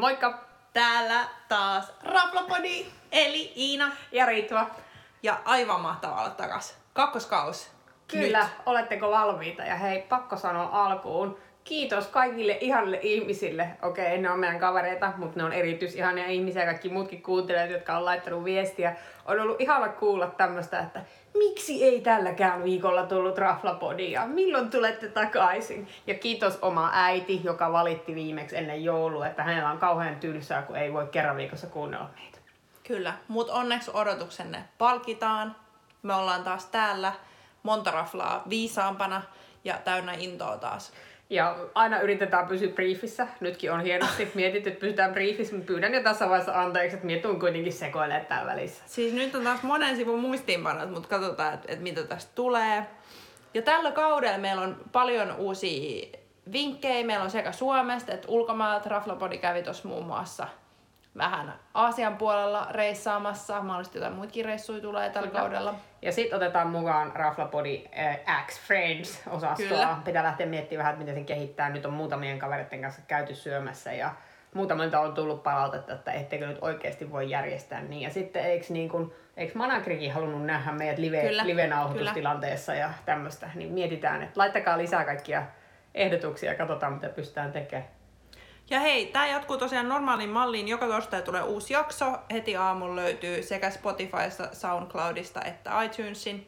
Moikka! Täällä taas Raflopodi, eli Iina. Ja Ritva. Ja aivan mahtavaa olla takas. Kakkoskaus. Kyllä, Nyt. oletteko valmiita? Ja hei, pakko sanoa alkuun. Kiitos kaikille ihanille ihmisille. Okei, ne on meidän kavereita, mutta ne on erityisihania ihmisiä. Kaikki muutkin kuuntelijat, jotka on laittanut viestiä. On ollut ihana kuulla tämmöistä, että miksi ei tälläkään viikolla tullut Raflapodia? Milloin tulette takaisin? Ja kiitos oma äiti, joka valitti viimeksi ennen joulua, että hänellä on kauhean tylsää, kun ei voi kerran viikossa kuunnella meitä. Kyllä, mutta onneksi odotuksenne palkitaan. Me ollaan taas täällä monta raflaa viisaampana ja täynnä intoa taas. Ja aina yritetään pysyä briefissä. Nytkin on hienosti mietitty, että pysytään briefissä, mutta pyydän jo tässä vaiheessa anteeksi, että minä tuun kuitenkin sekoilemaan täällä välissä. Siis nyt on taas monen sivun muistiinpanot, mutta katsotaan, että et mitä tästä tulee. Ja tällä kaudella meillä on paljon uusia vinkkejä. Meillä on sekä Suomesta että ulkomailta. Raflapodi kävi tuossa muun muassa vähän Aasian puolella reissaamassa. Mahdollisesti jotain muitakin reissuja tulee tällä Kyllä. kaudella. Ja sitten otetaan mukaan Raflapodi äh, X Friends-osastoa. Kyllä. Pitää lähteä miettimään vähän, miten sen kehittää. Nyt on muutamien kavereiden kanssa käyty syömässä ja muutamilta on tullut palautetta, että etteikö nyt oikeasti voi järjestää niin. Ja sitten eikö, niin kun, eikö Managrikin halunnut nähdä meidät live, Kyllä. live-nauhoitustilanteessa ja tämmöistä, niin mietitään, että laittakaa lisää kaikkia ehdotuksia ja katsotaan, mitä pystytään tekemään. Ja hei, tämä jatkuu tosiaan normaaliin malliin. Joka torstai tulee uusi jakso. Heti aamulla löytyy sekä Spotifysta, Soundcloudista että iTunesin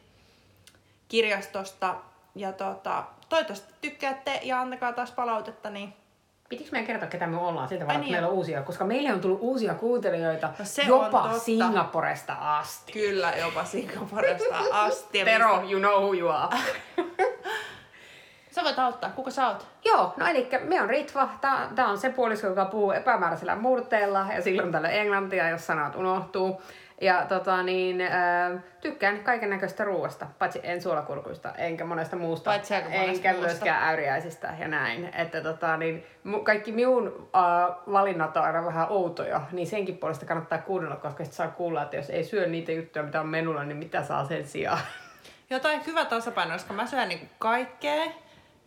kirjastosta. Ja tota, toivottavasti tykkäätte ja antakaa taas palautetta, niin Pitikö meidän kertoa, ketä me ollaan siltä Ai vaan, niin. meillä on uusia, koska meille on tullut uusia kuuntelijoita No se on jopa. Singaporesta asti. kyllä jopa Singaporesta asti. Tero, you know who you are. Sä voit auttaa. Kuka sä oot? Joo, no eli me on Ritva. Tää, tää on se puolisko, joka puhuu epämääräisellä murteella ja silloin tällä englantia, jos sanat unohtuu. Ja tota niin, äh, tykkään kaiken näköistä ruoasta, paitsi en suolakurkuista, enkä monesta muusta, Paitsi aika monesta enkä muusta. myöskään äyriäisistä ja näin. Että tota niin, kaikki minun äh, valinnat on aina vähän outoja, niin senkin puolesta kannattaa kuunnella, koska sit saa kuulla, että jos ei syö niitä juttuja, mitä on menulla, niin mitä saa sen sijaan. Jotain hyvä tasapaino, koska mä syön niinku kaikkea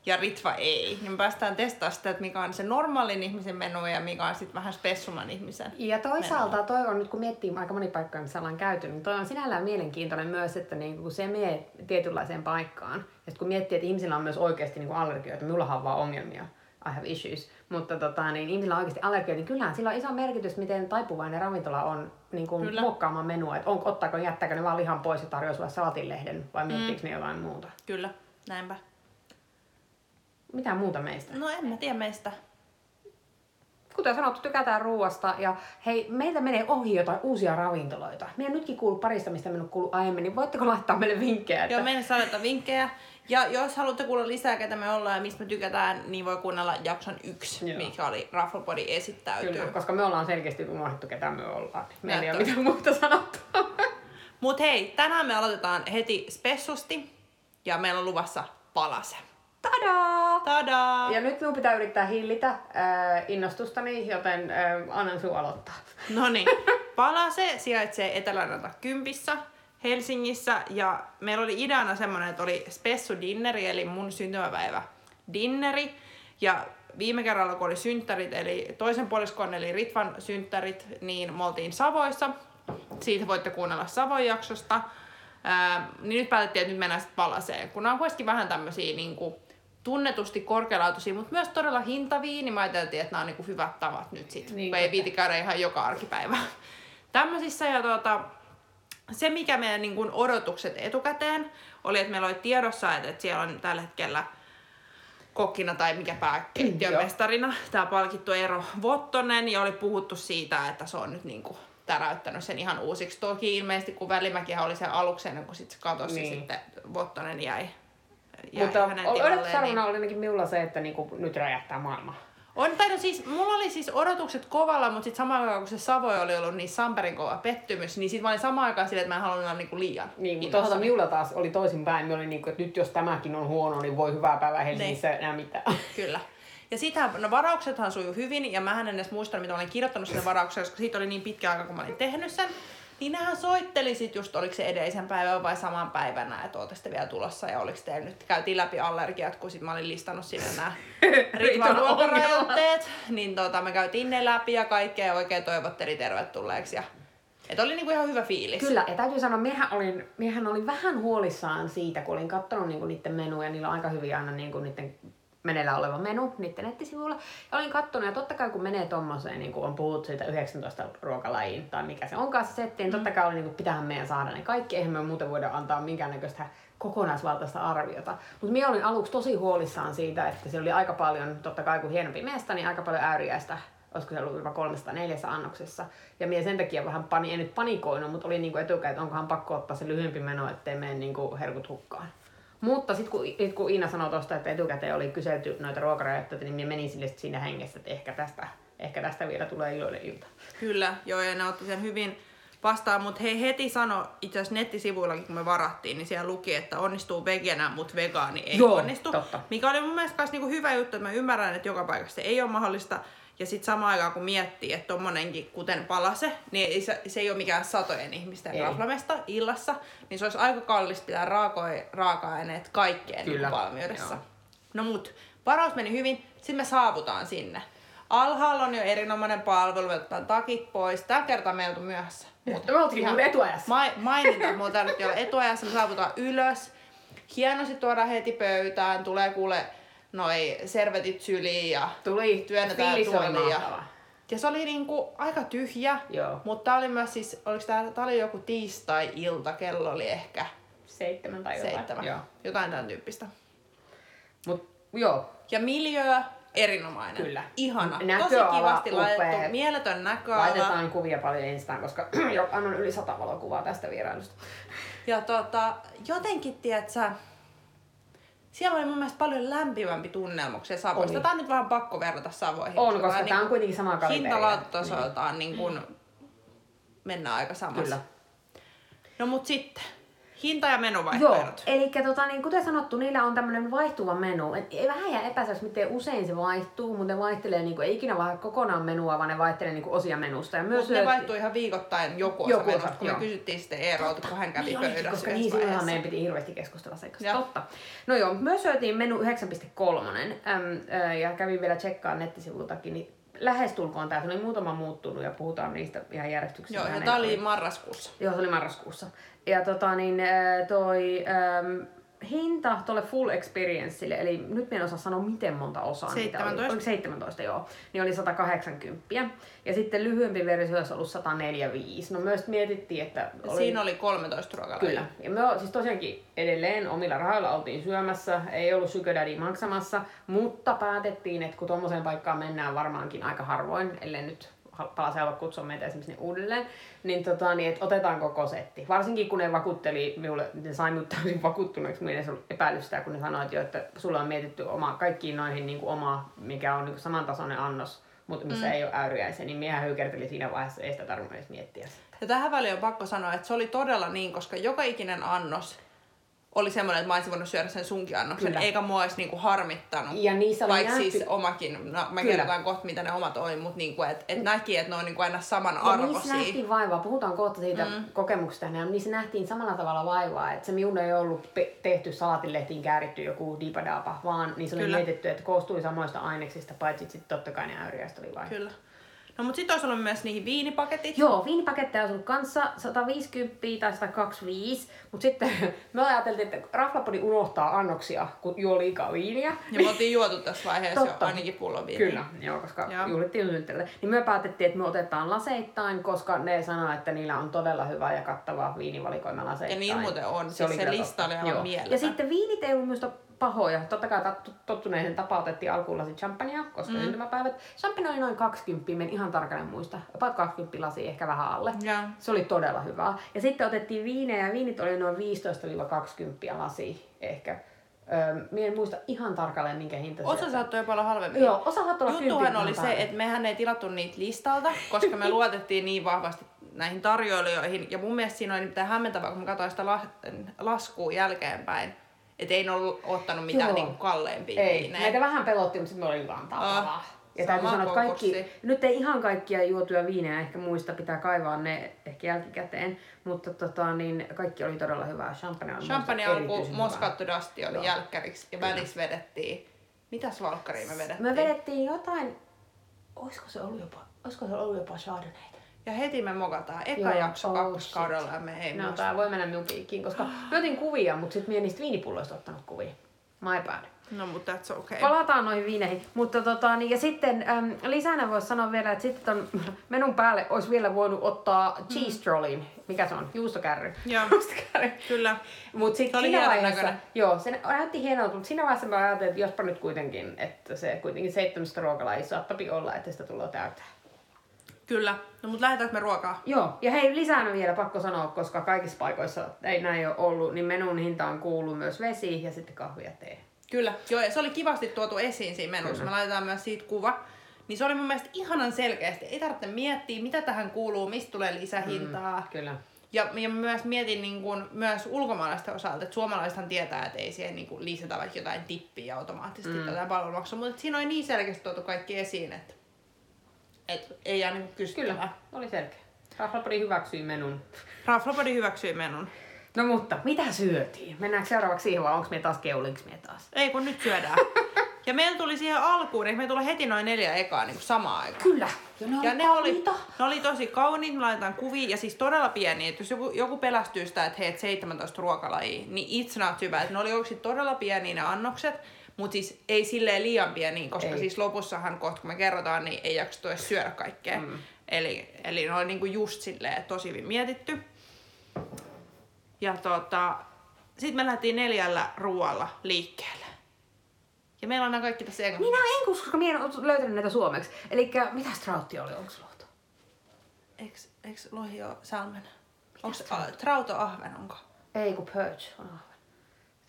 ja Ritva ei. Niin me päästään testaamaan sitä, että mikä on se normaalin ihmisen menu ja mikä on sitten vähän spessuman ihmisen. Ja toisaalta toi on nyt, kun miettii aika moni paikka, missä ollaan käyty, niin toi on sinällään mielenkiintoinen myös, että niin kun se menee tietynlaiseen paikkaan. Ja kun miettii, että ihmisillä on myös oikeasti niin allergioita, minullahan on vaan ongelmia, I have issues, mutta tota, niin ihmisillä on oikeasti allergioita, niin kyllähän sillä on iso merkitys, miten taipuvainen ravintola on niin kuin Kyllä. muokkaamaan menua. Että on, ottaako, jättääkö ne vaan lihan pois ja tarjoaa sulle salatinlehden vai miettiikö Mm. ne jotain muuta. Kyllä, näinpä. Mitä muuta meistä? No en mä tiedä meistä. Kuten sanottu, tykätään ruoasta ja hei, meiltä menee ohi jotain uusia ravintoloita. Meidän nytkin kuullut parista, mistä minun kuullut aiemmin, niin voitteko laittaa meille vinkkejä? Että... Joo, meille saadaan vinkkejä. Ja jos haluatte kuulla lisää, ketä me ollaan ja mistä me tykätään, niin voi kuunnella jakson yksi, Joo. mikä oli Rafflepodi esittäytyy. Kyllä, koska me ollaan selkeästi unohdettu, ketä me ollaan. Meillä ei ole mitään muuta sanottavaa. Mut hei, tänään me aloitetaan heti spessusti ja meillä on luvassa palase. Tadaa! Tadaa! Ja nyt minun pitää yrittää hillitä äh, innostustani, joten äh, annan sinun aloittaa. No niin, Palase sijaitsee Eteläranta Kympissä Helsingissä ja meillä oli ideana semmonen, että oli spessu dinneri eli mun syntymäpäivä dinneri ja viime kerralla kun oli synttärit eli toisen puoliskon eli Ritvan synttärit, niin me oltiin Savoissa. Siitä voitte kuunnella Savon jaksosta. Ää, niin nyt päätettiin, että nyt mennään sitten Palaseen, kun nämä on kuitenkin vähän tämmöisiä niinku, tunnetusti korkealaatuisia, mutta myös todella hintavia, niin mä ajateltiin, että nämä on niinku hyvät tavat nyt sitten, Niin, kun ei viiti käydä ihan joka arkipäivä. Tämmöisissä ja tuota, se, mikä meidän niin kuin odotukset etukäteen oli, että meillä oli tiedossa, että, että siellä on tällä hetkellä kokkina tai mikä pääkeittiön Joo. mestarina tämä palkittu Eero Vottonen ja oli puhuttu siitä, että se on nyt niin kuin täräyttänyt sen ihan uusiksi. Toki ilmeisesti kun Välimäkihän oli se aluksi ennen kuin sit se katosi, niin. sitten Vottonen jäi, jäi Mutta hänen odotusarvona niin... oli ainakin minulla se, että niinku, nyt räjähtää maailma. On, tai no siis, mulla oli siis odotukset kovalla, mutta sitten samaan aikaan kun se Savoy oli ollut niin Samperin kova pettymys, niin sitten mä olin samaan aikaan silleen, että mä en halunnut olla niinku liian Niin, mutta toisaalta minulla taas oli toisinpäin. Minä olin niinku, että nyt jos tämäkin on huono, niin voi hyvää päivää Helsingissä Niin. enää mitään. Kyllä. Ja sitähän, no varauksethan sujuu hyvin, ja mä en edes muista, mitä mä olin kirjoittanut sinne varaukseen, koska siitä oli niin pitkä aika, kun mä olin tehnyt sen. Niin nehän soitteli sit just, oliko se edellisen päivän vai saman päivänä, että ootte sitten vielä tulossa ja oliko teillä nyt, käytiin läpi allergiat, kun sit mä olin listannut sinne nämä Ritvan ruokarajoitteet, niin tota, me käytiin ne läpi ja kaikkea. Ja oikein toivotteli tervetulleeksi ja et oli niinku ihan hyvä fiilis. Kyllä, ja täytyy sanoa, miehän olin, miehän olin vähän huolissaan siitä, kun olin katsonut niinku niiden menuja, niillä on aika hyvin aina niinku niiden meneillään oleva menu niiden nettisivuilla. Ja olin kattonut, ja totta kai kun menee tommoseen, niin kuin on puhuttu siitä 19 ruokalajiin, tai mikä se onkaan se setti, niin totta kai oli, niin kuin, pitäähän meidän saada ne kaikki, eihän me muuten voida antaa minkäännäköistä kokonaisvaltaista arviota. Mutta minä olin aluksi tosi huolissaan siitä, että se oli aika paljon, totta kai kun hienompi meistä, niin aika paljon ääriäistä olisiko se ollut jopa 304 annoksessa. Ja minä sen takia vähän pani, en nyt panikoinut, mutta oli niinku etukäteen, että onkohan pakko ottaa se lyhyempi meno, ettei mene niinku herkut hukkaan. Mutta sitten kun, sit kun Iina sanoi tuosta, että etukäteen oli kyselty noita ruokarajoitteita, niin minä menin sille siinä hengessä, että ehkä tästä, ehkä tästä vielä tulee iloinen ilta. Kyllä, joo, ja ne otti sen hyvin vastaan, mutta he heti sano itse asiassa nettisivuillakin, kun me varattiin, niin siellä luki, että onnistuu vegenä, mutta vegaani ei Joo, onnistu. totta. Mikä oli mun mielestä myös niinku hyvä juttu, että mä ymmärrän, että joka paikassa se ei ole mahdollista. Ja sitten samaan aikaan kun miettii, että tommonenkin, kuten palase, niin ei se, se ei ole mikään satojen ihmisten Ei. raflamesta illassa, niin se olisi aika kallis pitää raako- raaka-aineet kaikkeen niin Kyllä, valmiudessa. joo. No mut, varaus meni hyvin, sitten me saavutaan sinne. Alhaalla on jo erinomainen palvelu, me otetaan takit pois. Tällä kertaa me oltu myöhässä. Mutta me oltiin muuten etuajassa. Ma- maininta, että me tarvittiin olla etuajassa, me saavutaan ylös. Hienosti tuodaan heti pöytään, tulee kuule noi servetit syliin ja, Tuli, Työnnetään fiilis ja- ja se oli niinku aika tyhjä. Joo. Mutta tää oli myös siis, oliko tää, tää oli joku tiistai-ilta, kello oli ehkä Seitsemän tai jotain. seitsemän. Joo. Jotain tämän tyyppistä. Mut joo, Ja miljöö, erinomainen. Kyllä. Ihana. Näköala Tosi kivasti upea. laitettu. Mieletön näköala. laitetaan kuvia paljon Instaan, koska jo annan yli sata valokuvaa tästä vierailusta. Ja tota, jotenkin, tiedätkö, siellä oli mun mielestä paljon lämpimämpi tunnelma kuin se Savoista. Oli. Tää on nyt vähän pakko verrata Savoihin. On, koska tää on kuitenkin sama kaliberia. Hintalaatutasoltaan niin kun mennään aika samassa. Kyllä. No mut sitten, hinta- ja Joo, menuvaihtoehdot. eli tota, niin kuten sanottu, niillä on tämmöinen vaihtuva menu. Et ei vähän jää epäselväksi, miten usein se vaihtuu, mutta ne vaihtelee, niin kuin, ei ikinä vaihda kokonaan menua, vaan ne vaihtelee niin kuin osia menusta. Ja myös Mutta ne syöt- vaihtuu ihan viikoittain joku osa Joku osa, menusta, kun me joo. kysyttiin sitten Eerolta, kun hän kävi Niin pöydässä koska niin silloinhan meidän piti hirveästi keskustella sen kanssa. Joo. Totta. No joo, myös syötiin menu 9.3 äm, ja kävin vielä tsekkaan nettisivultakin, niin lähestulkoon tää, se oli muutama muuttunut ja puhutaan niistä ihan järjestyksessä. Joo, ja enemmän. oli marraskuussa. Joo, se oli marraskuussa. Ja tota niin, toi äm, hinta tuolle full experienceille, eli nyt minä en osaa sanoa miten monta osaa niitä 17. oli. Oliko 17, joo. Niin oli 180. Ja sitten lyhyempi versio olisi ollut 145. No myös mietittiin, että oli... Siinä oli 13 ruokalajia. Kyllä. Ja me siis tosiaankin edelleen omilla rahoilla oltiin syömässä, ei ollut Sugar Daddy maksamassa, mutta päätettiin, että kun tuommoiseen paikkaan mennään varmaankin aika harvoin, ellei nyt ha- palasi halua kutsua meitä esimerkiksi ne uudelleen, niin, tota, niin että otetaan koko setti. Varsinkin kun ne vakuutteli minulle, ne sai minut täysin vakuuttuneeksi, minä ei ollut epäilystä, kun ne sanoivat jo, että sulla on mietitty oma, kaikkiin noihin niin kuin oma, mikä on niin kuin samantasoinen annos, mutta missä mm. ei ole äyriäisiä, niin minä höykertelin siinä vaiheessa, ei sitä tarvinnut edes miettiä. Ja tähän väliin on pakko sanoa, että se oli todella niin, koska joka ikinen annos oli semmoinen, että mä olisin voinut syödä sen sunkin annoksen, Kyllä. eikä mua olisi niinku harmittanut. Ja niissä oli Vaikka nähty- siis omakin, no, mä Kyllä. kerrotaan kohta mitä ne omat oli, mutta niinku, että et näki, että ne on niinku aina Ja samanarvoisia. niissä nähtiin vaivaa, puhutaan kohta siitä mm. kokemuksesta, ja niissä nähtiin samalla tavalla vaivaa, että se minun ei ollut pe- tehty salatilehtiin kääritty joku dipadapa, vaan niissä oli Kyllä. mietitty, että koostui samoista aineksista, paitsi sitten totta kai ne äyriäiset oli vain. Kyllä. No mutta sitten olisi ollut myös niihin viinipaketit. Joo, viinipaketteja olisi ollut kanssa 150 tai 125, mutta sitten me ajateltiin, että raflapodi unohtaa annoksia, kun juo liikaa viiniä. Ja me oltiin juotu tässä vaiheessa jo Totta. ainakin pullon viiniä. Kyllä, joo, koska Joo. juhlittiin synttäreitä. Niin me päätettiin, että me otetaan laseittain, koska ne sanoo, että niillä on todella hyvä ja kattava viinivalikoima laseittain. Ja niin muuten on. Siis se kyllä lista oli mieletön. Ja sitten viinit ei ollut minusta pahoja. Totta kai tottuneiden tapa otettiin alkuun lasi champagnea, koska mm. syntymäpäivät. Champagne oli noin 20, men ihan tarkalleen muista. About 20 lasia, ehkä vähän alle. Joo. Se oli todella hyvää. Ja sitten otettiin viinejä, ja viinit oli noin 15-20 lasi ehkä. Öö, minä en muista ihan tarkalleen, minkä hinta se Osa saattoi jopa olla halvempi. Joo, osa saattoi olla Juttuhan oli se, että mehän ei tilattu niitä listalta, koska me luotettiin niin vahvasti näihin tarjoilijoihin. Ja mun mielestä siinä oli nimittäin hämmentävää, kun mä katsoin sitä la- laskua jälkeenpäin, että ei ollut ottanut mitään Joo. niin kalleimpia Ei, viinejä. meitä vähän pelotti, mutta sitten me olin vaan Ah. tapaa. Ja täytyy sanoa, että kaikki, nyt ei ihan kaikkia juotuja viinejä ehkä muista, pitää kaivaa ne ehkä jälkikäteen, mutta tota, niin kaikki oli todella hyvää. Champagne oli Champagne alku. Moscato Dusty oli Joo. jälkkäriksi ja välissä vedettiin. Mitäs valkkaria me vedettiin? Me vedettiin jotain, olisiko se ollut jopa, olisiko se ollut jopa Chardonnayta? Ja heti me mokataan. Eka Joo, jakso oh kakkoskaudella ja me ei No muista. tää voi mennä minun piikkiin, koska mä otin kuvia, mutta sitten mä en niistä viinipulloista ottanut kuvia. My bad. No mutta that's okay. Palataan noihin viineihin. Mutta tota, niin, ja sitten äm, lisänä voisi sanoa vielä, että sitten ton menun päälle olisi vielä voinut ottaa cheese trollin. Mikä se on? Juustokärry. Joo. Juustokärry. Kyllä. Mut Se sitten oli siinä vaiheessa, joo, se näytti hienolta, mutta siinä vaiheessa mä ajattelin, että jospa nyt kuitenkin, että se kuitenkin seitsemästä ruokalajista saattapi olla, että sitä tulee täyttää. Kyllä. No mutta lähdetäänkö me ruokaa? Joo, ja hei, lisänä vielä pakko sanoa, koska kaikissa paikoissa ei näin ole ollut, niin menun hintaan kuuluu myös vesi ja sitten kahvi ja tee. Kyllä. Joo, ja se oli kivasti tuotu esiin siinä menussa. Me laitetaan myös siitä kuva. Niin se oli mun mielestä ihanan selkeästi. Ei tarvitse miettiä, mitä tähän kuuluu, mistä tulee lisähintaa. Mm. Kyllä. Ja, ja myös mietin niin kun, myös ulkomaalaisten osalta, että suomalaisethan tietää, että ei siihen niin kun, lisätä vaikka jotain tippiä automaattisesti mm. tätä palvelumaksua, mutta siinä oli niin selkeästi tuotu kaikki esiin, että, että ei jää niin kysyttävää. Kyllä, oli selkeä. Raflapodi hyväksyi menun. Raflopodi hyväksyi menun. No mutta, mitä syötiin? Mennäänkö seuraavaksi siihen vai onko me taas keulinks me taas? Ei kun nyt syödään. ja meillä tuli siihen alkuun, niin me tuli heti noin neljä ekaa niin kuin samaan aikaan. Kyllä. Ja ne Ja oli ne oli, ne oli tosi kauniit, me laitetaan kuvia ja siis todella pieniä. Että jos joku, joku pelästyy sitä, että heet 17 ruokalajia, niin it's not hyvä. Että ne oli oikeasti todella pieniä ne annokset, mutta siis ei silleen liian pieniä, koska Ei. siis lopussahan kohta kun me kerrotaan, niin ei jaksettu edes syödä kaikkea. Mm. Eli, eli ne oli niinku just silleen tosi hyvin mietitty. Ja tota, sitten me lähdettiin neljällä ruoalla liikkeelle. Ja meillä on nämä kaikki tässä englanniksi. Minä en, koska minä en löytänyt näitä suomeksi. Eli mitä strautti oli? Onko lohto? Eiks, eiks lohi ole salmen? Onks a, trauto ahven, onko? Ei, kun perch on ahven.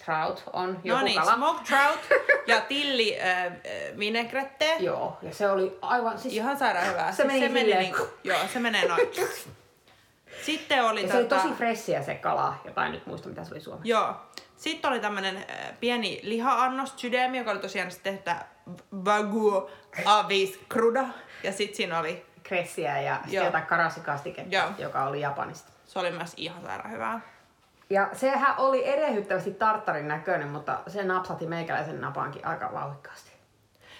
Trout on No joku niin, kala. smoked trout ja tilli äh, äh, vinaigrette. Joo, ja se oli aivan... Siis, Ihan sairaan hyvää. Se meni se meni silleen- niinku, joo, se menee noin. Sitten oli ja se oli tota, tosi fressiä se kala, jota en nyt muista mitä se oli suomeksi. Joo. Sitten oli tämmönen äh, pieni liha-annos, sydämi, joka oli tosiaan sitten tehtä vagu avis cruda. Ja sitten siinä oli, Kressiä ja sitten Joo. jotain karasikastiketta, Joo. joka oli Japanista. se oli myös ihan sairaan hyvää. Ja sehän oli erehdyttävästi tarttarin näköinen, mutta se napsahti meikäläisen napaankin aika vauhikkaasti.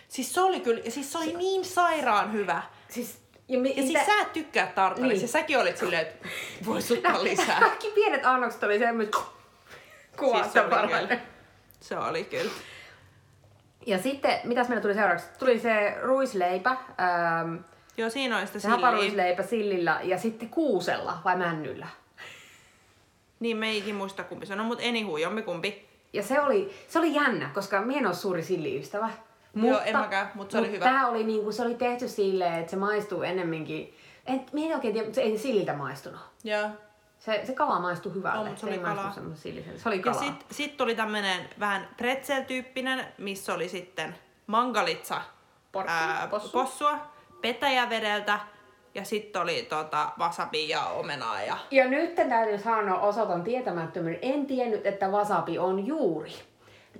Siis se oli kyllä, siis se oli niin sairaan hyvä. Siis, ja, mi, Ja siis sä et tykkää tartarista, Niin. säkin olit silleen, että vois ottaa lisää. Kaikki pienet annokset oli semmoiset kuvasta Siis se. Se oli kyllä. Ja sitten, mitäs meillä tuli seuraavaksi? Tuli se ruisleipä, ähm, Joo, siinä oli sitä se silliä. haparuisleipä sillillä ja sitten kuusella vai männyllä. Niin, me ei ikin muista kumpi se on, mutta anywho, jompikumpi. Ja se oli, se oli jännä, koska minä en ole suuri silliystävä. Joo, en mäkään, mut se oli hyvä. Tää oli niinku, se oli tehty silleen, että se maistuu ennemminkin. En, minä en oikein tiedä, mutta se ei silliltä maistunut. Joo. Se, se kala maistui hyvälle. On, mut se ei oli sillisen. Se oli Ja kalaa. sit, sit tuli tämmönen vähän pretzel-tyyppinen, missä oli sitten mangalitsa Porkki, ää, possu. possua, petäjävedeltä ja sitten oli tota, wasabi ja omenaa ja Ja nyt täytyy sanoa, osoitan tietämättömyyden. En tiennyt, että wasabi on juuri.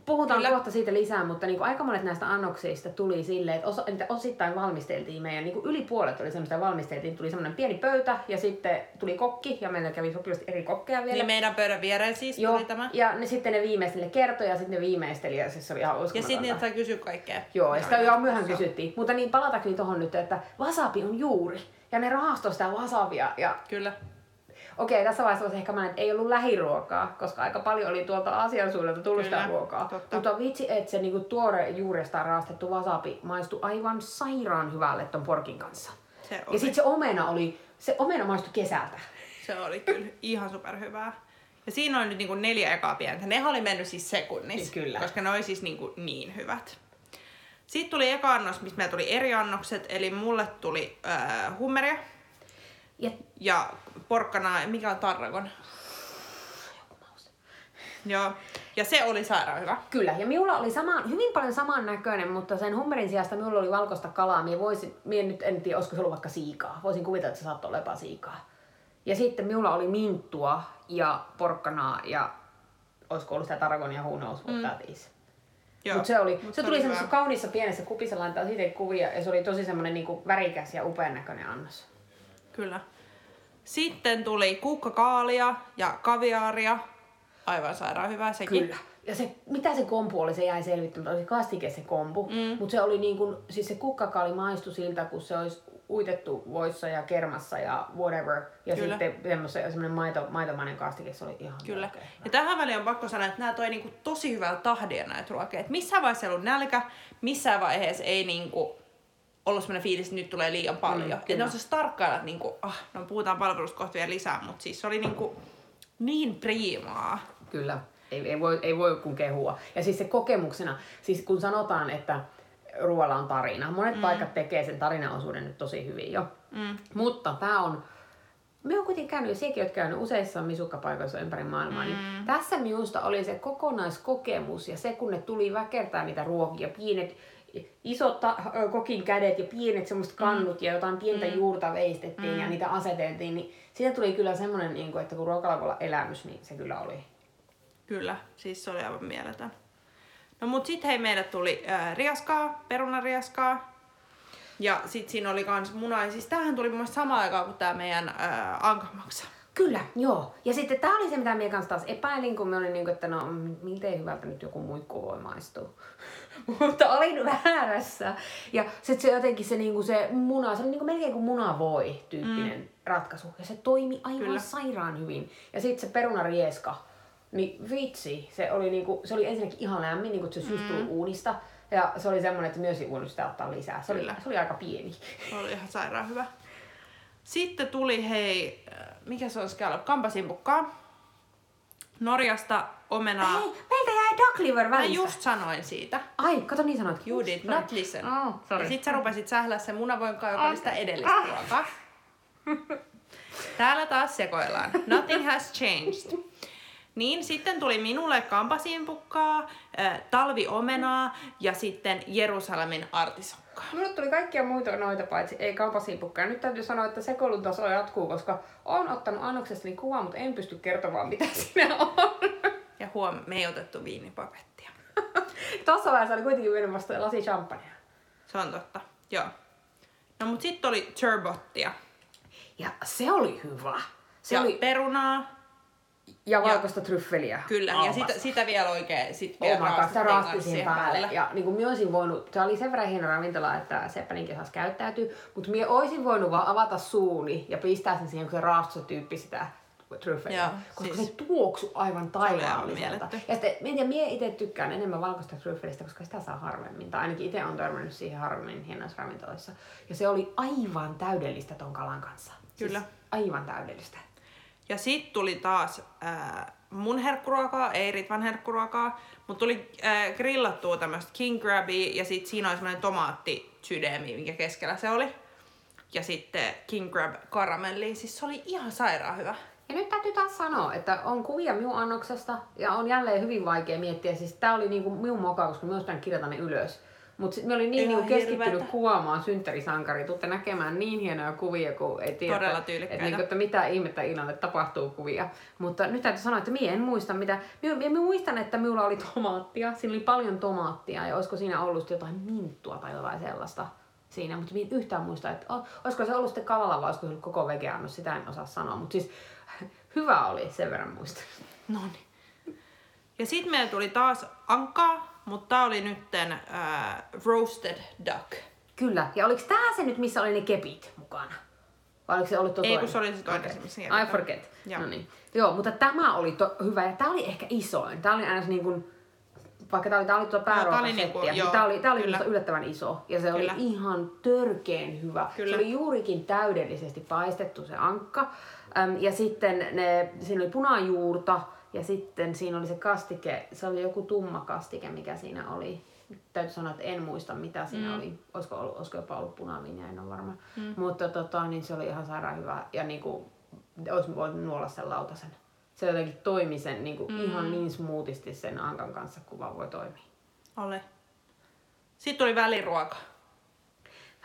Puhutaan Kyllä. kohta siitä lisää, mutta niin kuin aika monet näistä annoksista tuli silleen, että osa, että osittain valmisteltiin meidän, niin kuin yli puolet oli semmoista valmisteltiin, tuli semmoinen pieni pöytä ja sitten tuli kokki ja meillä kävi sopivasti eri kokkeja vielä. niin meidän pöydän viereen siis Joo, tuli tämä. ja ne, sitten ne viimeisteli kertoi ja sitten ne viimeisteli ja siis se oli ihan Ja sitten niitä sai kysyä kaikkea. Joo, ja sitä jo myöhään kysyttiin. Mutta niin palatakseni tohon nyt, että wasabi on juuri. Ja ne rahastoi sitä wasabia ja Kyllä. Okei, tässä vaiheessa voisi ehkä mä, että ei ollut lähiruokaa, koska aika paljon oli tuolta Aasian suunnalta tullut sitä Kyllä, ruokaa. totta. Mutta vitsi, että se niinku tuore juuresta raastettu wasabi maistui aivan sairaan hyvälle ton porkin kanssa. Se Ja oli, sitten se omena oli, se omena maistui kesältä. se oli kyllä ihan superhyvää. Ja siinä oli nyt niinku neljä ekaa pientä. Ne oli mennyt siis sekunnissa. Kyllä. Koska ne oli siis niinku niin hyvät. Sitten tuli eka annos, missä meillä tuli eri annokset. Eli mulle tuli äh, hummeria Ja ja porkkana, mikä on tarragon. Joo. Ja se oli sairaan hyvä. Kyllä, ja minulla oli sama, hyvin paljon saman näköinen, mutta sen hummerin sijasta minulla oli valkoista kalaa. Mie voisin, mie nyt en tiedä, olisiko se ollut vaikka siikaa. Voisin kuvitella, että se saattoi olla jopa siikaa. Ja sitten minulla oli minttua ja porkkanaa ja olisiko ollut sitä tarragonia who knows what Mm. that is. Mutta se, oli, mut se, se tuli semmoisessa kauniissa pienessä kupissa laittaa siitä kuvia ja se oli tosi semmoinen niinku värikäs ja upean näköinen annos. Kyllä. Sitten tuli kukkakaalia ja kaviaaria. Aivan sairaan hyvä sekin. Kyllä. Ja se, mitä se kompu oli, se jäi selvittämättä. Oli kastike se kompu, mm. mutta se oli niin kuin, siis se kukkakaali maistui siltä, kun se olisi uitettu voissa ja kermassa ja whatever. Ja Kyllä. sitten semmoinen, semmoinen maito, maitomainen kastike, se oli ihan Kyllä. melkein. Ja tähän väliin on pakko sanoa, että nämä toi niinku tosi hyvää tahdia näitä ruokia. Et missään vaiheessa ei ollut nälkä, missään vaiheessa ei niinku ollut sellainen fiilis, että nyt tulee liian paljon. Mm, että ne osas tarkkailla, että niinku, ah, no puhutaan palvelusta kohta vielä lisää, mutta siis se oli niinku niin priimaa. Kyllä, ei, ei, voi, ei voi kun kehua. Ja siis se kokemuksena, siis kun sanotaan, että ruoalla on tarina, monet mm. paikat tekee sen tarinaosuuden nyt tosi hyvin jo. Mm. Mutta tämä on, me on kuitenkin käynyt, ja sekin olet käynyt useissa misukkapaikoissa ympäri maailmaa, mm. niin tässä minusta oli se kokonaiskokemus ja se, kun ne tuli väkertää niitä ruokia, pienet isot ta- kokin kädet ja pienet semmoiset kannut ja jotain pientä mm. juurta veistettiin mm. ja niitä aseteltiin, niin siitä tuli kyllä semmoinen, niin että kun ruokalla voi olla elämys, niin se kyllä oli. Kyllä, siis se oli aivan mieletön. No mut sit hei meille tuli äh, riaskaa, perunariaskaa. Ja sit siinä oli kans muna. Ja siis tämähän tuli mun mielestä samaan aikaan kuin tää meidän äh, ankamaksa. Kyllä, joo. Ja sitten tämä oli se, mitä minä kanssa taas epäilin, kun me olin niin kuin, että no, miten hyvältä nyt joku muikku voi maistua. Mutta olin väärässä. Ja sitten se jotenkin se, niin kuin se muna, se oli niin kuin melkein kuin muna voi tyyppinen mm. ratkaisu. Ja se toimi aivan. Kyllä. sairaan hyvin. Ja sitten se perunarieska, niin vitsi, se oli, niin kuin, se oli ensinnäkin ihan lämmin, niin kuin se just tuli uunista. Ja se oli semmoinen, että myös ei voinut sitä ottaa lisää. Se oli, se oli aika pieni. Oli ihan sairaan hyvä. Sitten tuli hei, äh, mikä se on scallop? Kampasimpukkaa. Norjasta omenaa. Hei, meiltä jäi duck liver Mä välistä. just sanoin siitä. Ai, kato niin sanoit. You did not listen. Oh, sorry. Ja sit sä rupesit sählää sen munavoinkaan, joka oli sitä edellistä ruokaa. Täällä taas sekoillaan. Nothing has changed. Niin, sitten tuli minulle kampasimpukkaa, äh, talviomenaa ja sitten Jerusalemin artisokkaa. Minulle tuli kaikkia muita noita paitsi ei kaupasiipukkaa. Nyt täytyy sanoa, että sekoilun taso jatkuu, koska olen ottanut annoksestani kuvaa, mutta en pysty kertomaan mitä siinä on. Ja huom, me ei otettu viinipakettia. Tuossa vaiheessa oli kuitenkin mennyt vasta lasi champagnea. Se on totta, joo. No mut sitten oli turbottia. Ja se oli hyvä. Se ja oli perunaa, ja valkoista tryffeliä. kyllä. Ja Almasta. sitä, sitä vielä oikein sit vielä Oh god, sitä raastettiin raasti kanssa siihen päälle. Ja niin kuin minä olisin voinut, se oli sen verran hieno ravintola, että Seppäninkin saisi käyttäytyä, mutta minä olisin voinut vaan avata suuni ja pistää sen siihen, kun se raastoi tyyppi sitä tryffeliä. Joo, koska siis- se tuoksu aivan taivaalliselta. Ja sitten, minä, minä itse tykkään enemmän valkoista tryffelistä, koska sitä saa harvemmin. Tai ainakin itse olen törmännyt siihen harvemmin hienoissa ravintoloissa. Ja se oli aivan täydellistä ton kalan kanssa. Kyllä. Siis aivan täydellistä. Ja sit tuli taas äh, mun herkkuruokaa, ei Ritvan herkkuruokaa, mutta tuli äh, grillattua tämmöistä king crabia ja sit siinä oli semmoinen tomaatti sydämi, mikä keskellä se oli. Ja sitten king crab karamelli, siis se oli ihan sairaan hyvä. Ja nyt täytyy taas sanoa, että on kuvia minun annoksesta ja on jälleen hyvin vaikea miettiä. Siis tää oli niinku minun moka, koska minä olisi pitänyt kirjata ne ylös. Mutta me olin niin niinku keskittynyt hirveetä. kuvaamaan synttärisankari. Tuutte näkemään niin hienoja kuvia, kun ei tiedä, Todella että, niinku, että mitä ihmettä Ilalle tapahtuu kuvia. Mutta nyt täytyy sanoa, että minä en muista mitä. Minä, minä muistan, että minulla oli tomaattia. Siinä oli paljon tomaattia ja olisiko siinä ollut jotain minttua tai jotain sellaista siinä, mutta minä yhtään muista, että olisiko se ollut sitten kalalla vai olisiko se ollut koko vegeannos, sitä en osaa sanoa, mutta siis hyvä oli, sen verran muistan. No niin. Ja sitten meillä tuli taas ankkaa, mutta tää oli nytten äh, roasted duck. Kyllä, ja oliko tää se nyt, missä oli ne kepit mukana? Vai oliko se ollut tuo Ei, kun se oli se toinen, Okei. missä I forget. Joo. No niin. Joo, mutta tämä oli to- hyvä ja tämä oli ehkä isoin. Tämä oli aina niin kuin, vaikka tämä oli, tää oli tuo tää oli pääruokasettiä, niinku, niin tämä oli, tää oli kyllä. yllättävän iso. Ja se Kyllä. oli ihan törkeen hyvä. Kyllä. Se oli juurikin täydellisesti paistettu se ankka. Äm, ja sitten ne, siinä oli punajuurta ja sitten siinä oli se kastike, se oli joku tumma kastike, mikä siinä oli. Täytyy sanoa, että en muista mitä siinä Mm. oli. Olisiko, ollut, olisiko jopa ollut punaviiniä, en ole varma. Mm. Mutta tota, niin se oli ihan sairaan hyvä. Ja niinku, olisi voinut nuolla sen lautasen. Se jotenkin toimi sen niinku, mm. ihan niin smoothisti sen ankan kanssa, kun vaan voi toimia. Oli. Sitten tuli väliruoka.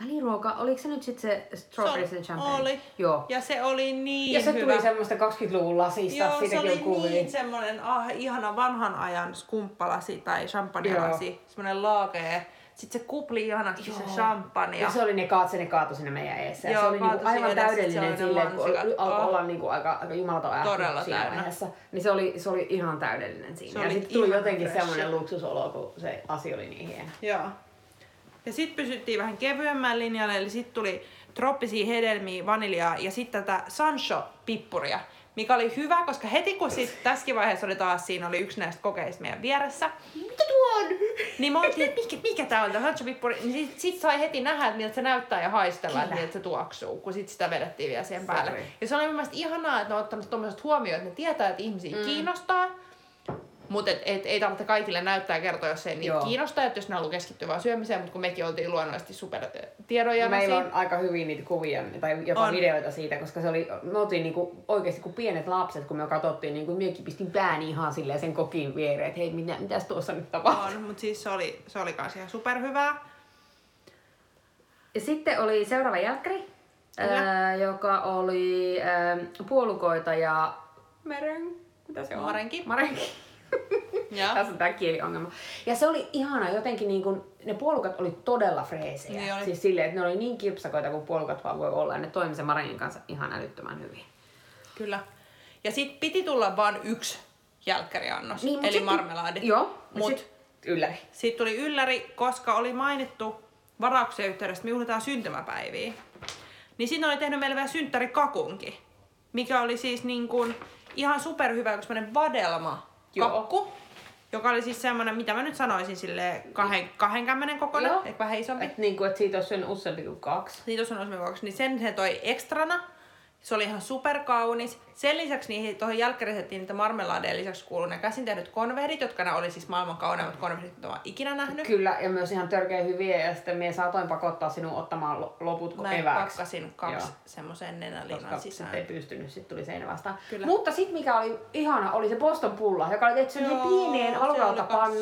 Väliruoka, oliko se nyt sitten se strawberries Se and champagne? oli. Joo. Ja se oli niin Ja se hyvä. tuli semmoista 20-luvun lasista, Joo, se oli on kuvia. niin semmonen ah, ihana vanhan ajan skumppalasi tai champagne-lasi. Semmonen laakee. Sitten se kupli ihanasti se champagne. Ja se oli ne kaat, se ne kaatui sinne meidän eessä. Joo, se oli niinku aivan edessä, täydellinen silleen, kun mansikat. alkoi Oh. olla niinku aika, aika jumalaton ähky Todella siinä täynnä. vaiheessa. Niin se oli, se oli ihan täydellinen siinä. Se ja sitten tuli jotenkin fresh. semmoinen luksusolo, kun se asia oli niin hieno. Joo. Ja sitten pysyttiin vähän kevyemmän linjalle, eli sitten tuli troppisia hedelmiä, vaniljaa ja sitten tätä Sancho-pippuria, mikä oli hyvä, koska heti kun sit tässäkin vaiheessa oli taas, siinä oli yksi näistä kokeista meidän vieressä, Mitä tuo on? niin mä oltiin, että mikä, mikä tää on tää Sancho-pippuri, niin sit, sit sai heti nähdä, että miltä se näyttää ja haistella, että Kyllä. miltä se tuoksuu, kun sit sitä vedettiin vielä siihen päälle. Sori. Ja se oli mun mielestä ihanaa, että ne on ottanut tommoset huomioon, että ne tietää, että ihmisiä mm. kiinnostaa, mutta et, et, ei tarvitse kaikille näyttää ja kertoa, jos ei niitä Joo. kiinnostaa, että jos ne haluaa keskittyä vaan syömiseen, mutta kun mekin oltiin luonnollisesti super tiedonjanoisia. Meillä on aika hyvin niitä kuvia tai jopa On. videoita siitä, koska se oli, me oltiin niinku oikeasti kuin pienet lapset, kun me katsottiin, niinku, minäkin pistin pääni ihan silleen sen kokin viereen, että hei, mitä, mitäs tuossa nyt tapahtuu. On, mutta siis se oli, se oli kans ihan superhyvää. Ja sitten oli seuraava jälkkäri, ää, joka oli ää, puolukoita ja meren... Mitä se on? Marenki. Marenki. Ja. Tässä on tää kieliongelma. Ja se oli ihana, jotenkin niin kun, ne puolukat oli todella freesejä. Niin oli. Siis silleen, että ne oli niin kipsakoita kuin puolukat vaan voi olla. Ja ne toimi sen marengin kanssa ihan älyttömän hyvin. Kyllä. Ja sit piti tulla vaan yksi jälkkäriannos, Niin, eli sit- marmelaadi. Joo. Mut- sit, ylläri. Sitten tuli ylläri, koska oli mainittu varauksen yhteydessä, että me juhlitaan syntymäpäiviä. Niin siinä oli tehnyt meille vielä synttärikakunki, mikä oli siis niin kuin ihan superhyvä, kun vadelma Joo. kakku, joka oli siis semmoinen, mitä mä nyt sanoisin, sille kahden, kahden kämmenen kokoinen, Joo. ehkä vähän isompi. Et niin kuin, että siitä olisi syönyt useampi kuin kaksi. Siitä on osmi vuoksi, niin sen se toi ekstrana. Se oli ihan superkaunis. Sen lisäksi niihin tuohon jälkkärisettiin niitä marmelaadeja lisäksi kuului ne käsin tehdyt konvehdit, jotka ne oli siis maailman kauneimmat konvehdit, mitä ikinä nähnyt. Kyllä, ja myös ihan törkeä hyviä. Ja sitten minä saatoin pakottaa sinun ottamaan lo- loput Mä evääksi. pakkasin kaksi Joo. semmoiseen koska nenälinan sitten sisään. ei pystynyt, sitten tuli seinä vastaan. Kyllä. Mutta sitten mikä oli ihana, oli se Boston pulla, joka oli tehty sellaiseen pieneen oli kans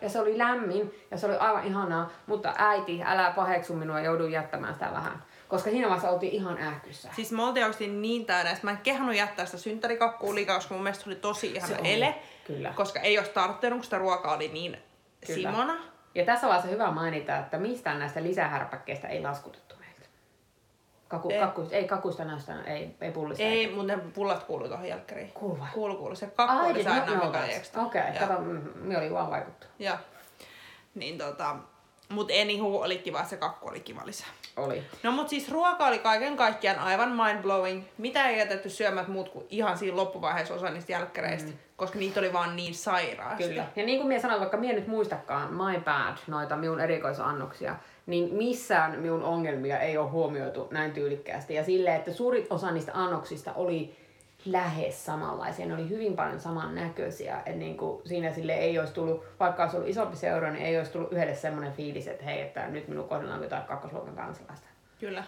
ja se oli lämmin, ja se oli aivan ihanaa. Mutta äiti, älä paheksu minua, joudun jättämään sitä vähän. Koska siinä vaiheessa oltiin ihan ähkyssä. Siis me oltiin oikeasti niin täynnä, että mä en kehannut jättää sitä synttärikakkua liikaa, koska mun mielestä se oli tosi ihana Se oli, ele. kyllä. Koska ei olisi tarttunut, kun sitä ruokaa oli niin Kyllä. simona. Ja tässä vaiheessa hyvä mainita, että mistään näistä lisähärpäkkeistä ei laskutettu meiltä. Kaku, Ei. Kakkuista, ei kakuista näistä, ei, ei pullista. Ei, mutta ne pullat kuului tuohon jälkkäriin. Kuulu vai? Kuulu, kuulu. Se kakku Ai, oli aina, mikä oli ekstra. Okei, Joo. kato, mm, me oli vaan vaikuttu. Joo. Niin tota, mut anywho oli kiva, se kakku oli kiva lisää. Oli. No mut siis ruoka oli kaiken kaikkiaan aivan mindblowing. Mitä ei jätetty syömät muut kuin ihan siinä loppuvaiheessa osa niistä jälkkäreistä, mm. koska niitä oli vaan niin sairaasti. Kyllä. Ja niin kuin minä sanoin, vaikka minä nyt muistakaan my bad noita minun erikoisannoksia, niin missään minun ongelmia ei ole huomioitu näin tyylikkäästi. Ja silleen, että suurin osa niistä annoksista oli lähes samanlaisia. Ne oli hyvin paljon samannäköisiä. Et niin kuin siinä sille ei olisi tullut, vaikka olisi ollut isompi seura, niin ei olisi tullut yhdelle semmoinen fiilis, että hei, että nyt minun kohdalla on jotain kakkosluokan kansalaista. Kyllä.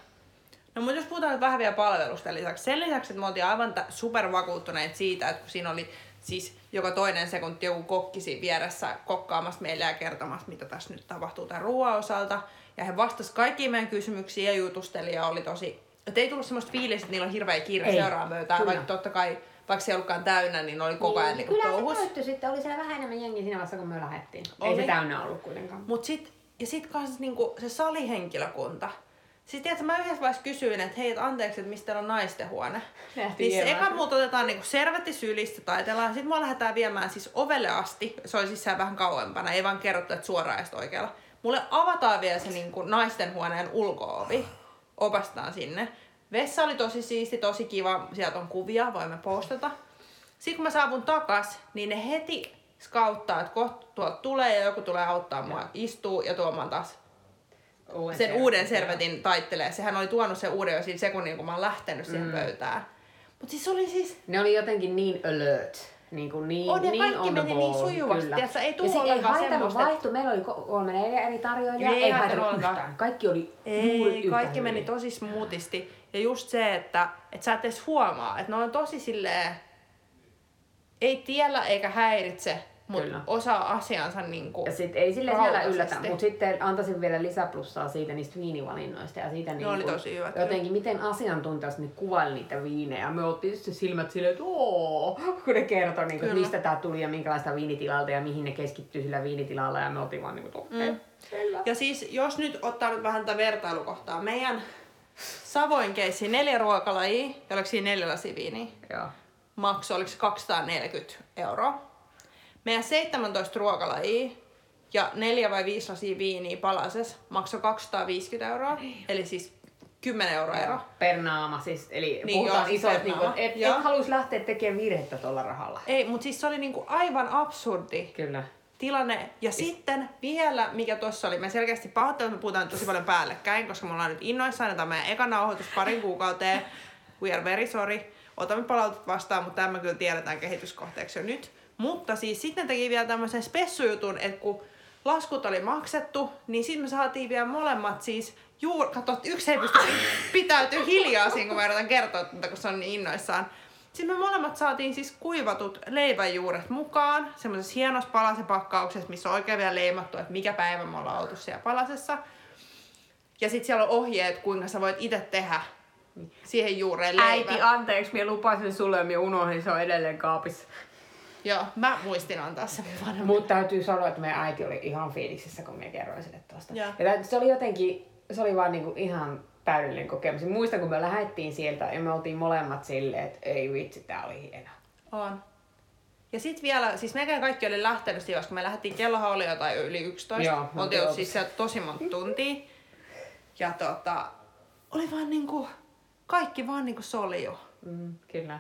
No mutta jos puhutaan vähän vielä palvelusta lisäksi. Sen lisäksi, että me oltiin aivan supervakuuttuneet siitä, että kun siinä oli siis joka toinen sekunti joku kokkisi vieressä kokkaamassa meille ja kertomassa, mitä tässä nyt tapahtuu tämän ruoan osalta. Ja he vastasi kaikkiin meidän kysymyksiin ja jutusteli ja oli tosi... Että ei tullut semmoista fiilistä, että niillä on hirveä kiire Ei, seuraavaan pöytään, kyllä. vaikka totta kai, vaikka se ei ollutkaan täynnä, niin oli koko ajan niin, Kyllä se touhus. täyttyi sitten, oli siellä vähän enemmän jengiä siinä vaiheessa, kun me lähdettiin. Ei Oli. se täynnä ollut kuitenkaan. Mut sit, ja sit kans niinku se salihenkilökunta. Sitten tiedätkö, mä yhdessä vaiheessa kysyin, että hei, et anteeksi, että mistä on naistenhuone. Lähti Niin se eka muut otetaan niinku servetti sylistä, taitellaan. Sitten mua lähdetään viemään siis ovelle asti. Se oli siis siellä vähän kauempana, ei vaan kerrottu, että suoraan sit oikealla. Mulle avataan vielä se niinku naistenhuoneen ulkoovi. Opastaan sinne. Vessa oli tosi siisti, tosi kiva. Sieltä on kuvia, voimme postata. Sitten kun mä saavun takas, niin ne heti skauttaa, että kohta tuolta tulee ja joku tulee auttaa mua istuu ja tuomaan taas Uuden sen servetin, uuden servetin taittelee. Sehän oli tuonut sen uuden jo siinä sekunnin, kun mä oon lähtenyt siihen mm. pöytään. Mutta siis oli siis... Ne oli jotenkin niin alert. Niin, kuin niin, On, ja niin kaikki on the meni niin kyllä. tiedätkö, ei se ei haitannut vaihtu. Meillä oli ko- kolme neljä eri tarjoilijaa. Ei Ei, haitannut yhtään. Kaikki oli juuri Ei, yhtä kaikki meni tosi smoothisti. Ja just se, että, että sä et edes huomaa, että ne on tosi silleen... Ei tiellä eikä häiritse mutta Kyllä. osaa asiansa niinku... Ja sit ei sille siellä yllätä, mutta sitten antaisin vielä lisäplussaa siitä niistä viinivalinnoista ja siitä Ne oli niinku, tosi hyvät, jotenkin miten asiantuntijat ne kuvaili niitä viinejä. Me oltiin sitten silmät silleen, että ooo, kun ne kertoi, niinku, että Kyllä. mistä tää tuli ja minkälaista viinitilalta ja mihin ne keskittyy sillä viinitilalla ja me oltiin vaan niinku, okei, Mm. selvä. Ja siis, jos nyt ottaa nyt vähän tätä vertailukohtaa, meidän Savoin keissi neljä ruokalajia, ja oliko siinä neljä lasia viiniä, Joo. maksoi oliko se 240 euroa. Meidän 17 ruokalajia ja neljä vai viisi lasia viiniä palases maksoi 250 euroa, eli siis 10 euroa ero. Per naama siis, eli Niin, niin, puhutaan joo, siis isoista, niinku, naama. et, Joo. et haluaisi lähteä tekemään virhettä tuolla rahalla. Ei, mutta siis se oli niinku aivan absurdi Kyllä. tilanne. Ja sitten vielä, mikä tuossa oli, me selkeästi pahoittelen, että me puhutaan tosi paljon päällekkäin, koska me ollaan nyt innoissaan, että tämä meidän eka nauhoitus parin kuukauteen. We are very sorry. Otamme palautet vastaan, mutta tämä kyllä tiedetään kehityskohteeksi jo nyt. Mutta siis sitten teki vielä tämmöisen spessujutun, että kun laskut oli maksettu, niin sitten me saatiin vielä molemmat siis juur... Kato, yksi ei pysty pitäytyy hiljaa siinä, kun mä yritän kertoa tätä, kun se on niin innoissaan. Sitten me molemmat saatiin siis kuivatut leivänjuuret mukaan, semmoisessa hienossa palasepakkauksessa, missä on oikein vielä leimattu, että mikä päivä me ollaan oltu siellä palasessa. Ja sitten siellä on ohjeet, kuinka sä voit itse tehdä siihen juureen leivän. Äiti, anteeksi, minä lupasin sulle ja minä unohdin, se on edelleen kaapissa. Joo, mä muistin antaa sen vanhemmin. Mutta täytyy sanoa, että meidän äiti oli ihan fiiliksissä, kun minä kerroin sille tuosta. Ja tä- se oli jotenkin, se oli vaan niinku ihan täydellinen kokemus. Ja Muistan, kun me lähdettiin sieltä ja me oltiin molemmat silleen, että ei vitsi, tää oli hieno. On. Ja sitten vielä, siis meidän kaikki oli lähtenyt siinä, koska me lähdettiin, kellohan oli jotain yli 11. Joo, me oltiin ollut siis siellä tosi monta tuntia. Ja tota, oli vaan niinku, kaikki vaan niinku solju. Mm, kyllä.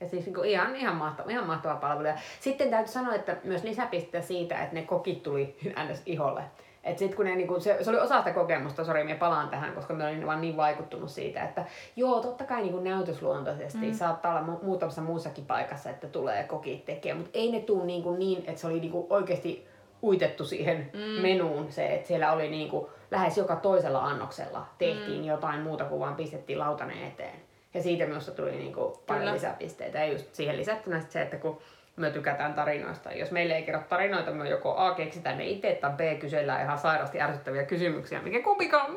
Ja siis niinku ihan, ihan, mahtava, ihan mahtava palvelu. Ja sitten täytyy sanoa, että myös lisäpiste siitä, että ne kokit tuli ns. iholle. Et sit kun ne, niinku, se, se, oli osa sitä kokemusta, sori, minä palaan tähän, koska me olin vaan niin vaikuttunut siitä, että joo, totta kai niinku näytösluontoisesti mm. saattaa olla mu- muutamassa muussakin paikassa, että tulee kokit tekemään, mutta ei ne tuu niinku niin, että se oli niinku oikeasti uitettu siihen mm. menuun se, että siellä oli niinku lähes joka toisella annoksella tehtiin mm. jotain muuta kuin vaan pistettiin lautanen eteen. Ja siitä minusta tuli niinku paljon Kyllä. lisäpisteitä. Ja just siihen lisättynä se, että kun me tykätään tarinoista. Jos meille ei kerro tarinoita, me joko A keksitään ne itse tai B kysellään ihan sairasti ärsyttäviä kysymyksiä, mikä kumpikaan, mm,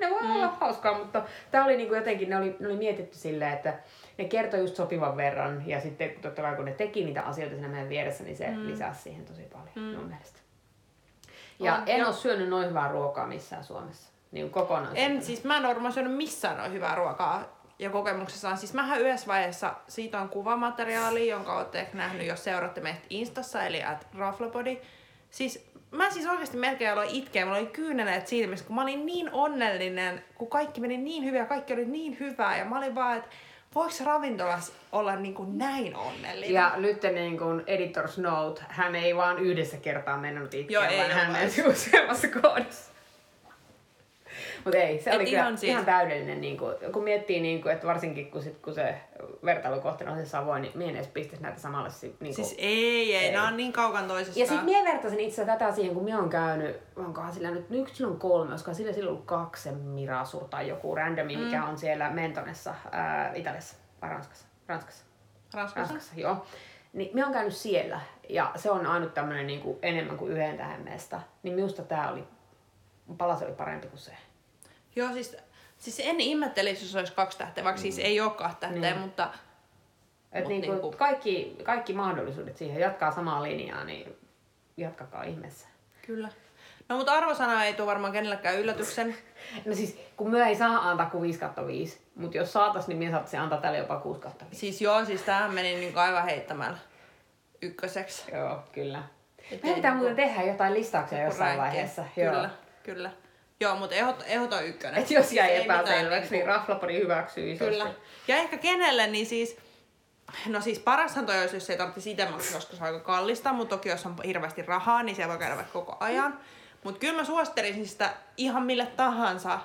ne voi olla hauskaa, mutta tämä oli niinku jotenkin, ne oli, ne oli mietitty silleen, että ne kertoi just sopivan verran ja sitten totta kai kun ne teki niitä asioita siinä meidän vieressä, niin se mm. lisäsi siihen tosi paljon mm. mun mielestä. Ja On, en ole syönyt noin hyvää ruokaa missään Suomessa. Niin kokonaan. En, siis mä en ole varmaan syönyt missään noin hyvää ruokaa ja kokemuksessaan. Siis mähän yhdessä vaiheessa, siitä on kuvamateriaali, jonka olette ehkä nähnyt, jos seuraatte meitä Instassa, eli at Raflabody. Siis mä siis oikeasti melkein aloin itkeä, mulla oli kyyneleet silmissä, kun mä olin niin onnellinen, kun kaikki meni niin hyvin ja kaikki oli niin hyvää. Ja mä olin vaan, että voiko ravintolas olla niin kuin näin onnellinen? Ja nyt niin kuin Editor's Note, hän ei vaan yhdessä kertaa mennyt itkeä, Joo, ei vaan oo hän menisi useammassa kohdassa. Mutta ei, se Et oli ihan siis- ihan täydellinen, niin kuin, kun miettii, niin kuin, että varsinkin kun, sit, kun se vertailukohteena on se Savoy, niin minä en edes pistäisi näitä samalle. Niin kuin, Siis ei, ei, Ei. nämä on niin kaukan toisistaan. ja sitten minä vertasin itse tätä siihen, kun minä olen käynyt, onkohan sillä nyt, nyt sillä on kolme, olisikohan sillä silloin ollut kaksi Mirasur tai joku randomi, mikä Mm. on siellä Mentonessa, ää, Italiassa vai Ranskassa? Ranskassa. Ranskassa. Ranskassa, joo. Niin minä olen käynyt siellä ja se on ainut tämmöinen niin kuin enemmän kuin yhden tähän mesta. Niin minusta tämä oli, palas oli parempi kuin se. Joo, siis, siis en ihmettelisi, jos olisi kaksi tähteä, vaikka siis ei ole kahta tähteä, Niin. mutta Et niin kuin niinku- kaikki, kaikki mahdollisuudet siihen jatkaa samaa linjaa, niin jatkakaa ihmeessä. kyllä. No mutta arvosana ei tule varmaan kenellekään yllätyksen. No siis, kun myö ei saa antaa kuin 5 kautta 5, mutta jos saatais, niin minä saattaisin antaa tälle jopa 6 kautta 5. Siis joo, siis tämähän meni niin aivan heittämällä ykköseksi. Joo, kyllä. Et Meidän ei pitää niinku- muuten tehdä jotain listauksia jossain Rankki. vaiheessa. Kyllä, Joo. kyllä. Joo, mutta ehot, ehdoton ykkönen. Et jos jäi Siis epäselväksi, niin niinku- Raflapodi hyväksyy isosti. Kyllä. Ja ehkä kenelle, niin siis... No siis parashan toi olisi, jos ei tarvitsisi itse maksaa, koska se on aika kallista, mutta toki jos on hirveästi rahaa, niin siellä voi käydä vaikka koko ajan. Mutta kyllä mä suosittelisin sitä ihan mille tahansa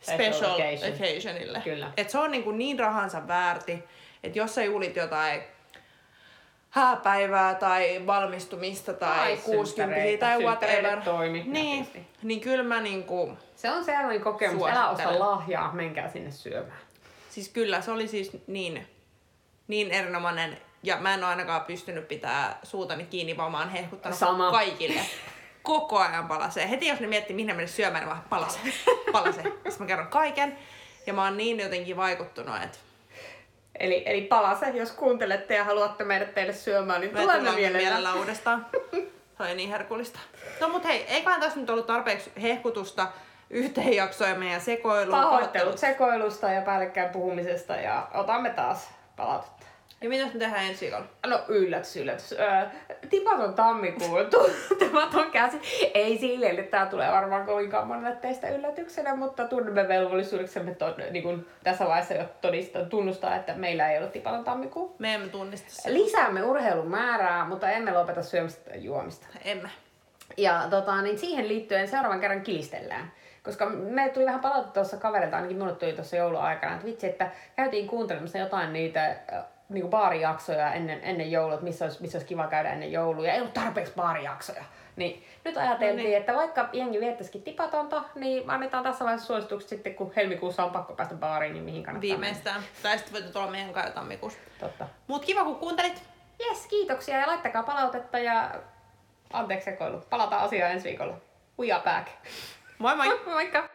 Special special occasion. occasionille. Kyllä. Et se on niin, kuin niin rahansa väärti, että jos sä julit jotain hääpäivää tai valmistumista tai, Tai 60 synttäreitä. tai whatever, toimi niin, niin kyllä mä niinku, Se on sellainen kokemus. Älä osta lahjaa, menkää sinne syömään. Siis kyllä, se oli siis niin, niin erinomainen Ja mä en ole ainakaan pystynyt pitää suutani kiinni, vaan mä oon hehkuttanut Sama. kaikille. Koko ajan palasee. Heti jos ne miettii, mihin menisi syömään, niin vaan palasee, palasee. Sitten mä kerron kaiken. Ja mä oon niin jotenkin vaikuttunut, että Eli, eli palase, jos kuuntelette ja haluatte meidät teille syömään, niin me tulemme mielellä. mielellä uudestaan. Se oli niin herkullista. No mut hei, eiköhän tässä nyt ollut tarpeeksi hehkutusta yhteen jaksoon ja meidän sekoiluun. Pahoittelut sekoilusta ja päällekkäin puhumisesta ja otamme taas palautetta. Ja mitäs me tehdään ensi viikolla? No yllätys, yllätys. Öö, tipaton tammikuun tuntematon käsi. Ei silleen, että tää tulee varmaan kovinkaan monelle teistä yllätyksenä, mutta tunnemme velvollisuudeksemme to, niin kun tässä vaiheessa jo todistaa, tunnustaa, että meillä ei ole tipaton tammikuu. Me emme tunnista sitä. Lisäämme urheilun määrää, mutta emme lopeta syömistä ja juomista. Emme. Ja tota, niin siihen liittyen seuraavan kerran kilistellään. Koska me tuli vähän palautetta tuossa kaverilta, ainakin minulle tuli tuossa jouluaikana, että vitsi, että käytiin kuuntelemassa jotain niitä niinku baarijaksoja ennen, ennen joulua, että missä olisi, missä olisi kiva käydä ennen joulua, ja ei ollut tarpeeksi baarijaksoja. Niin nyt ajateltiin, No niin. että vaikka jengi viettäisikin tipatonta, niin annetaan tässä vaiheessa suositukset sitten, kun helmikuussa on pakko päästä baariin, niin mihin kannattaa Viimeistään. Tai sitten voitte tulla meidän kanssa tammikuussa. mennä. Totta. Mut kiva kun kuuntelit. Jes, kiitoksia ja laittakaa palautetta ja anteeksi sekoilu. Palataan asiaan ensi viikolla. We are back. Moi moi! Moikka!